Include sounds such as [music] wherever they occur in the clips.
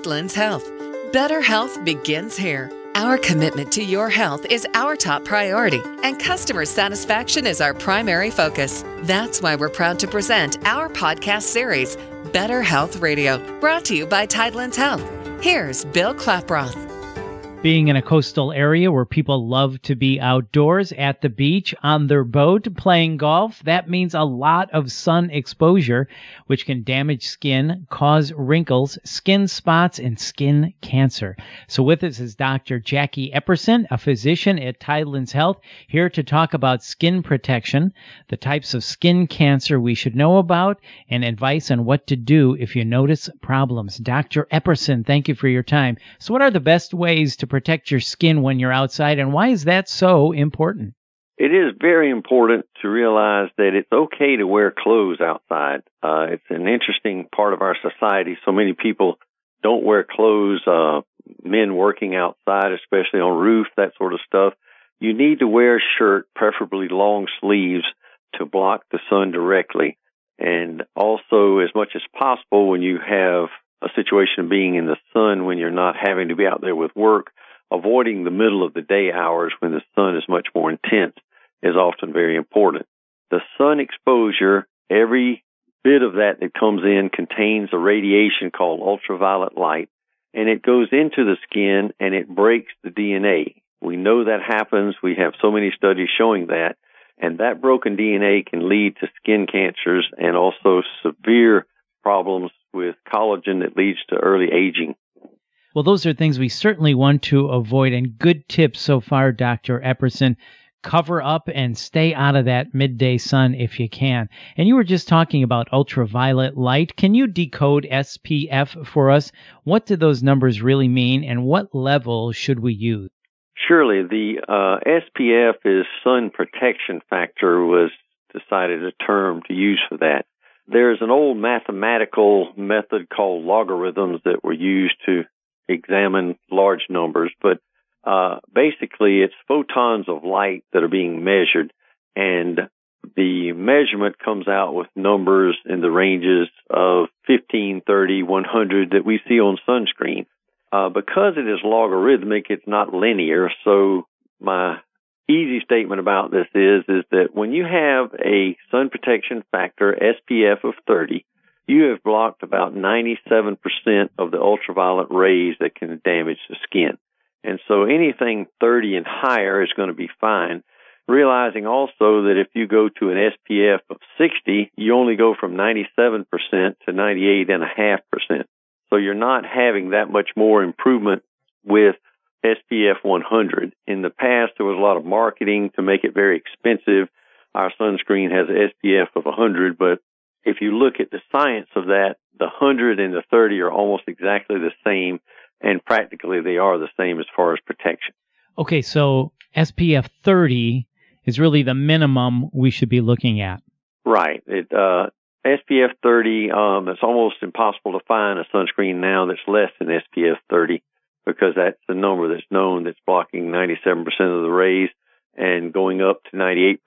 Tidelands Health. Better health begins here. Our commitment to your health is our top priority, and customer satisfaction is our primary focus. That's why we're proud to present our podcast series, Better Health Radio, brought to you by Tidelands Health. Here's Bill Klaproth. Being in a coastal area where people love to be outdoors at the beach, on their boat, playing golf, that means a lot of sun exposure, which can damage skin, cause wrinkles, skin spots, and skin cancer. So with us is Dr. Jackie Epperson, a physician at Tidelands Health, here to talk about skin protection, the types of skin cancer we should know about, and advice on what to do if you notice problems. Dr. Epperson, thank you for your time. So what are the best ways to protect your skin when you're outside, and why is that so important? It is very important to realize that it's okay to wear clothes outside. Uh, it's an interesting part of our society. So many people don't wear clothes, uh, men working outside, especially on roof, that sort of stuff. You need to wear a shirt, preferably long sleeves, to block the sun directly. And also, as much as possible, when you have a situation of being in the sun when you're not having to be out there with work, avoiding the middle of the day hours when the sun is much more intense is often very important. The sun exposure, every bit of that that comes in contains a radiation called ultraviolet light, and it goes into the skin and it breaks the DNA. We know that happens. We have so many studies showing that. And that broken DNA can lead to skin cancers and also severe problems with collagen that leads to early aging. Well, those are things we certainly want to avoid, and good tips so far, Dr. Epperson. Cover up and stay out of that midday sun if you can. And you were just talking about ultraviolet light. Can you decode SPF for us? What do those numbers really mean, and what level should we use? Surely, the uh, SPF is sun protection factor was decided a term to use for that. There's an old mathematical method called logarithms that were used to examine large numbers, but uh, basically it's photons of light that are being measured, and the measurement comes out with numbers in the ranges of 15, 30, 100 that we see on sunscreen. Uh, because it is logarithmic, it's not linear. So my easy statement about this is is that when you have a sun protection factor SPF of 30, you have blocked about 97% of the ultraviolet rays that can damage the skin. And so anything 30 and higher is going to be fine. Realizing also that if you go to an SPF of 60, you only go from 97% to 98.5%. So you're not having that much more improvement with SPF 100. In the past, there was a lot of marketing to make it very expensive. Our sunscreen has an SPF of 100, but if you look at the science of that, the 100 and the 30 are almost exactly the same, and practically they are the same as far as protection. Okay, so SPF 30 is really the minimum we should be looking at. Right. It, uh, SPF 30, um, it's almost impossible to find a sunscreen now that's less than SPF 30 because that's the number that's known that's blocking 97% of the rays and going up to 98%,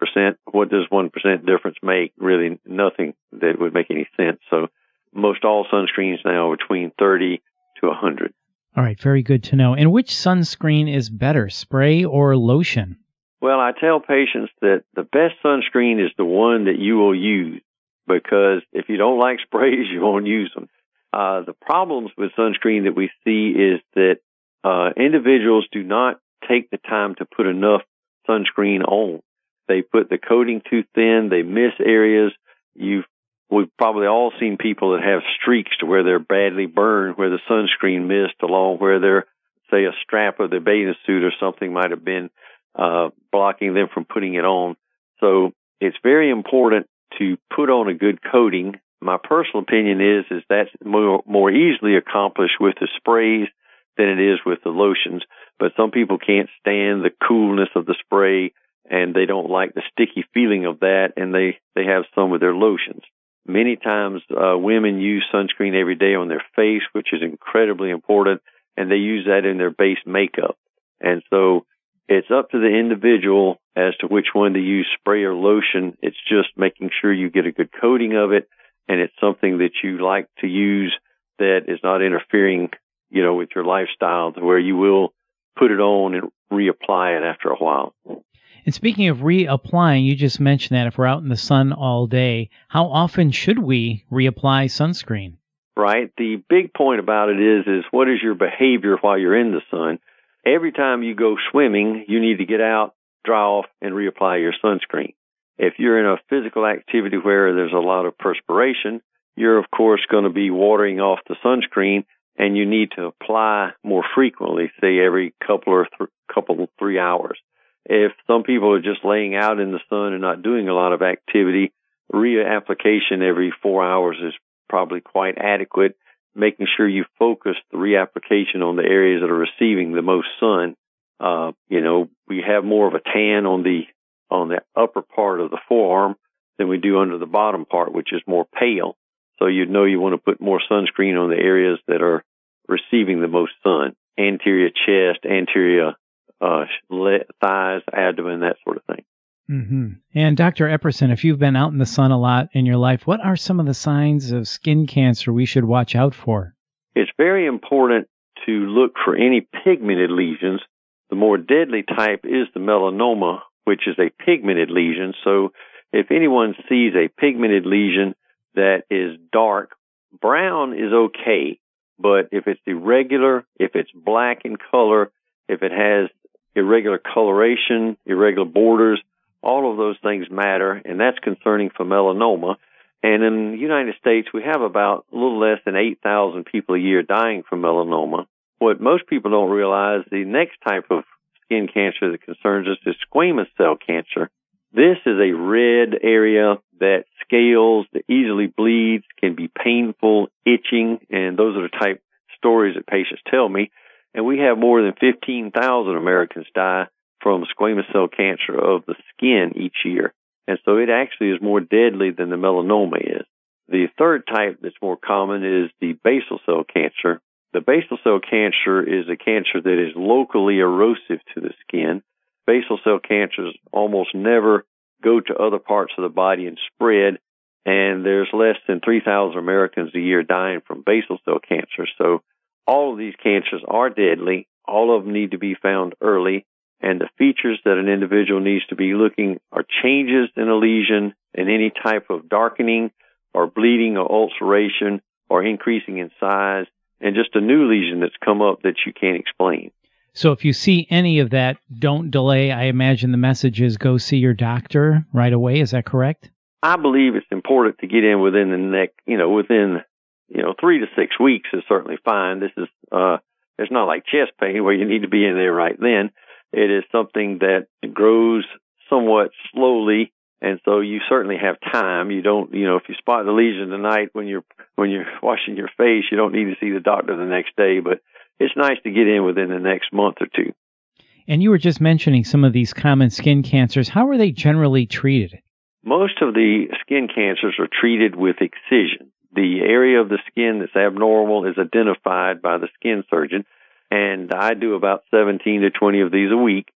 what does 1% difference make? Really nothing that would make any sense. So most all sunscreens now are between 30 to 100. All right, very good to know. And which sunscreen is better, spray or lotion? Well, I tell patients that the best sunscreen is the one that you will use because if you don't like [laughs] sprays, you won't use them. Uh, the problems with sunscreen that we see is that uh, individuals do not take the time to put enough sunscreen on. They put the coating too thin. They miss areas. You've we've probably all seen people that have streaks to where they're badly burned, where the sunscreen missed along where their say a strap of their bathing suit or something might have been uh, blocking them from putting it on. So it's very important to put on a good coating. My personal opinion is is that's more more easily accomplished with the sprays than it is with the lotions. But some people can't stand the coolness of the spray and they don't like the sticky feeling of that and they, they have some with their lotions. Many times, uh, women use sunscreen every day on their face, which is incredibly important, and they use that in their base makeup. And so it's up to the individual as to which one to use, spray or lotion. It's just making sure you get a good coating of it and it's something that you like to use that is not interfering you know, with your lifestyle to where you will put it on and reapply it after a while. And speaking of reapplying, you just mentioned that if we're out in the sun all day, how often should we reapply sunscreen? Right. The big point about it is is what is your behavior while you're in the sun? Every time you go swimming, you need to get out, dry off, and reapply your sunscreen. If you're in a physical activity where there's a lot of perspiration, you're of course going to be watering off the sunscreen and you need to apply more frequently, say every couple or th- couple three hours. If some people are just laying out in the sun and not doing a lot of activity, reapplication every four hours is probably quite adequate. Making sure you focus the reapplication on the areas that are receiving the most sun. Uh, you know, we have more of a tan on the on the upper part of the forearm than we do under the bottom part, which is more pale. So you'd know you want to put more sunscreen on the areas that are receiving the most sun, anterior chest, anterior uh, thighs, abdomen, that sort of thing. Mm-hmm. And Dr. Epperson, if you've been out in the sun a lot in your life, what are some of the signs of skin cancer we should watch out for? It's very important to look for any pigmented lesions. The more deadly type is the melanoma, which is a pigmented lesion. So if anyone sees a pigmented lesion that is dark, brown is okay. But if it's irregular, if it's black in color, if it has irregular coloration, irregular borders, all of those things matter, and that's concerning for melanoma. And in the United States, we have about a little less than 8,000 people a year dying from melanoma. What most people don't realize, the next type of skin cancer that concerns us is squamous cell cancer. This is a red area that scales, that easily bleeds, can be painful, itching, and those are the type stories that patients tell me. And we have more than 15,000 Americans die from squamous cell cancer of the skin each year. And so it actually is more deadly than the melanoma is. The third type that's more common is the basal cell cancer. The basal cell cancer is a cancer that is locally erosive to the skin. Basal cell cancers almost never go to other parts of the body and spread. And there's less than 3,000 Americans a year dying from basal cell cancer. So all of these cancers are deadly. All of them need to be found early. And the features that an individual needs to be looking are changes in a lesion and any type of darkening or bleeding or ulceration or increasing in size and just a new lesion that's come up that you can't explain. So if you see any of that, don't delay. I imagine the message is go see your doctor right away. Is that correct? I believe it's important to get in within the next, you know, within, you know, three to six weeks is certainly fine. This is, uh, it's not like chest pain where you need to be in there right then. It is something that grows somewhat slowly, and so you certainly have time. You don't, you know, if you spot the lesion tonight when you're when you're [laughs] washing your face, you don't need to see the doctor the next day. But it's nice to get in within the next month or two. And you were just mentioning some of these common skin cancers. How are they generally treated? Most of the skin cancers are treated with excision. The area of the skin that's abnormal is identified by the skin surgeon and I do about 17 to 20 of these a week.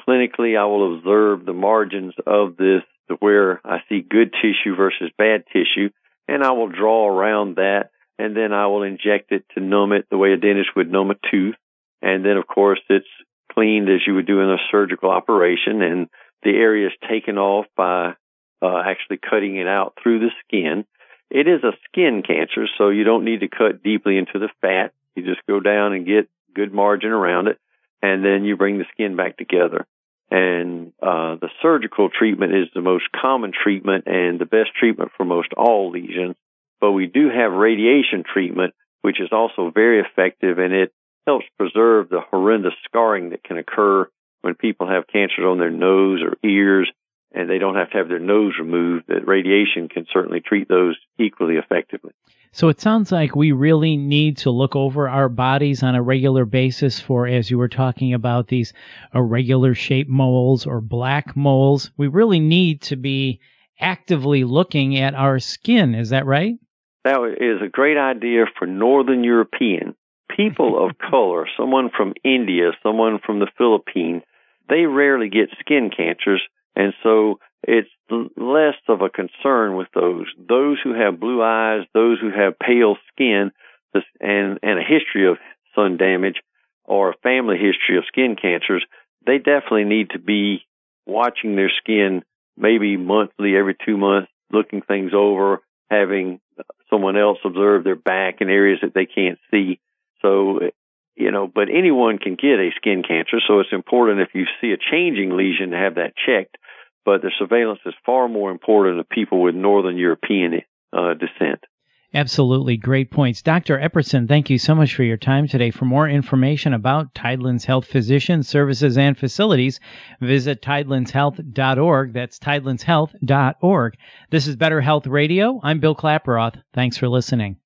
Clinically, I will observe the margins of this to where I see good tissue versus bad tissue, and I will draw around that, and then I will inject it to numb it the way a dentist would numb a tooth. And then, of course, it's cleaned as you would do in a surgical operation, and the area is taken off by uh, actually cutting it out through the skin. It is a skin cancer, so you don't need to cut deeply into the fat. You just go down and get good margin around it, and then you bring the skin back together. And uh, the surgical treatment is the most common treatment and the best treatment for most all lesions. But we do have radiation treatment, which is also very effective, and it helps preserve the horrendous scarring that can occur when people have cancers on their nose or ears and they don't have to have their nose removed. That radiation can certainly treat those equally effectively. So it sounds like we really need to look over our bodies on a regular basis for, as you were talking about, these irregular shaped moles or black moles. We really need to be actively looking at our skin. Is that right? That is a great idea for Northern European people of [laughs] color, someone from India, someone from the Philippines. They rarely get skin cancers, and so it's less of a concern with those. Those who have blue eyes, those who have pale skin, and and a history of sun damage or a family history of skin cancers, they definitely need to be watching their skin maybe monthly, every two months, looking things over, having someone else observe their back in areas that they can't see. So, you know, but anyone can get a skin cancer. So it's important if you see a changing lesion to have that checked. But the surveillance is far more important of people with Northern European uh, descent. Absolutely. Great points. Dr. Epperson, thank you so much for your time today. For more information about Tidelands Health Physician Services and Facilities, visit tidelandshealth.org. That's tidelandshealth.org. This is Better Health Radio. I'm Bill Klaproth. Thanks for listening.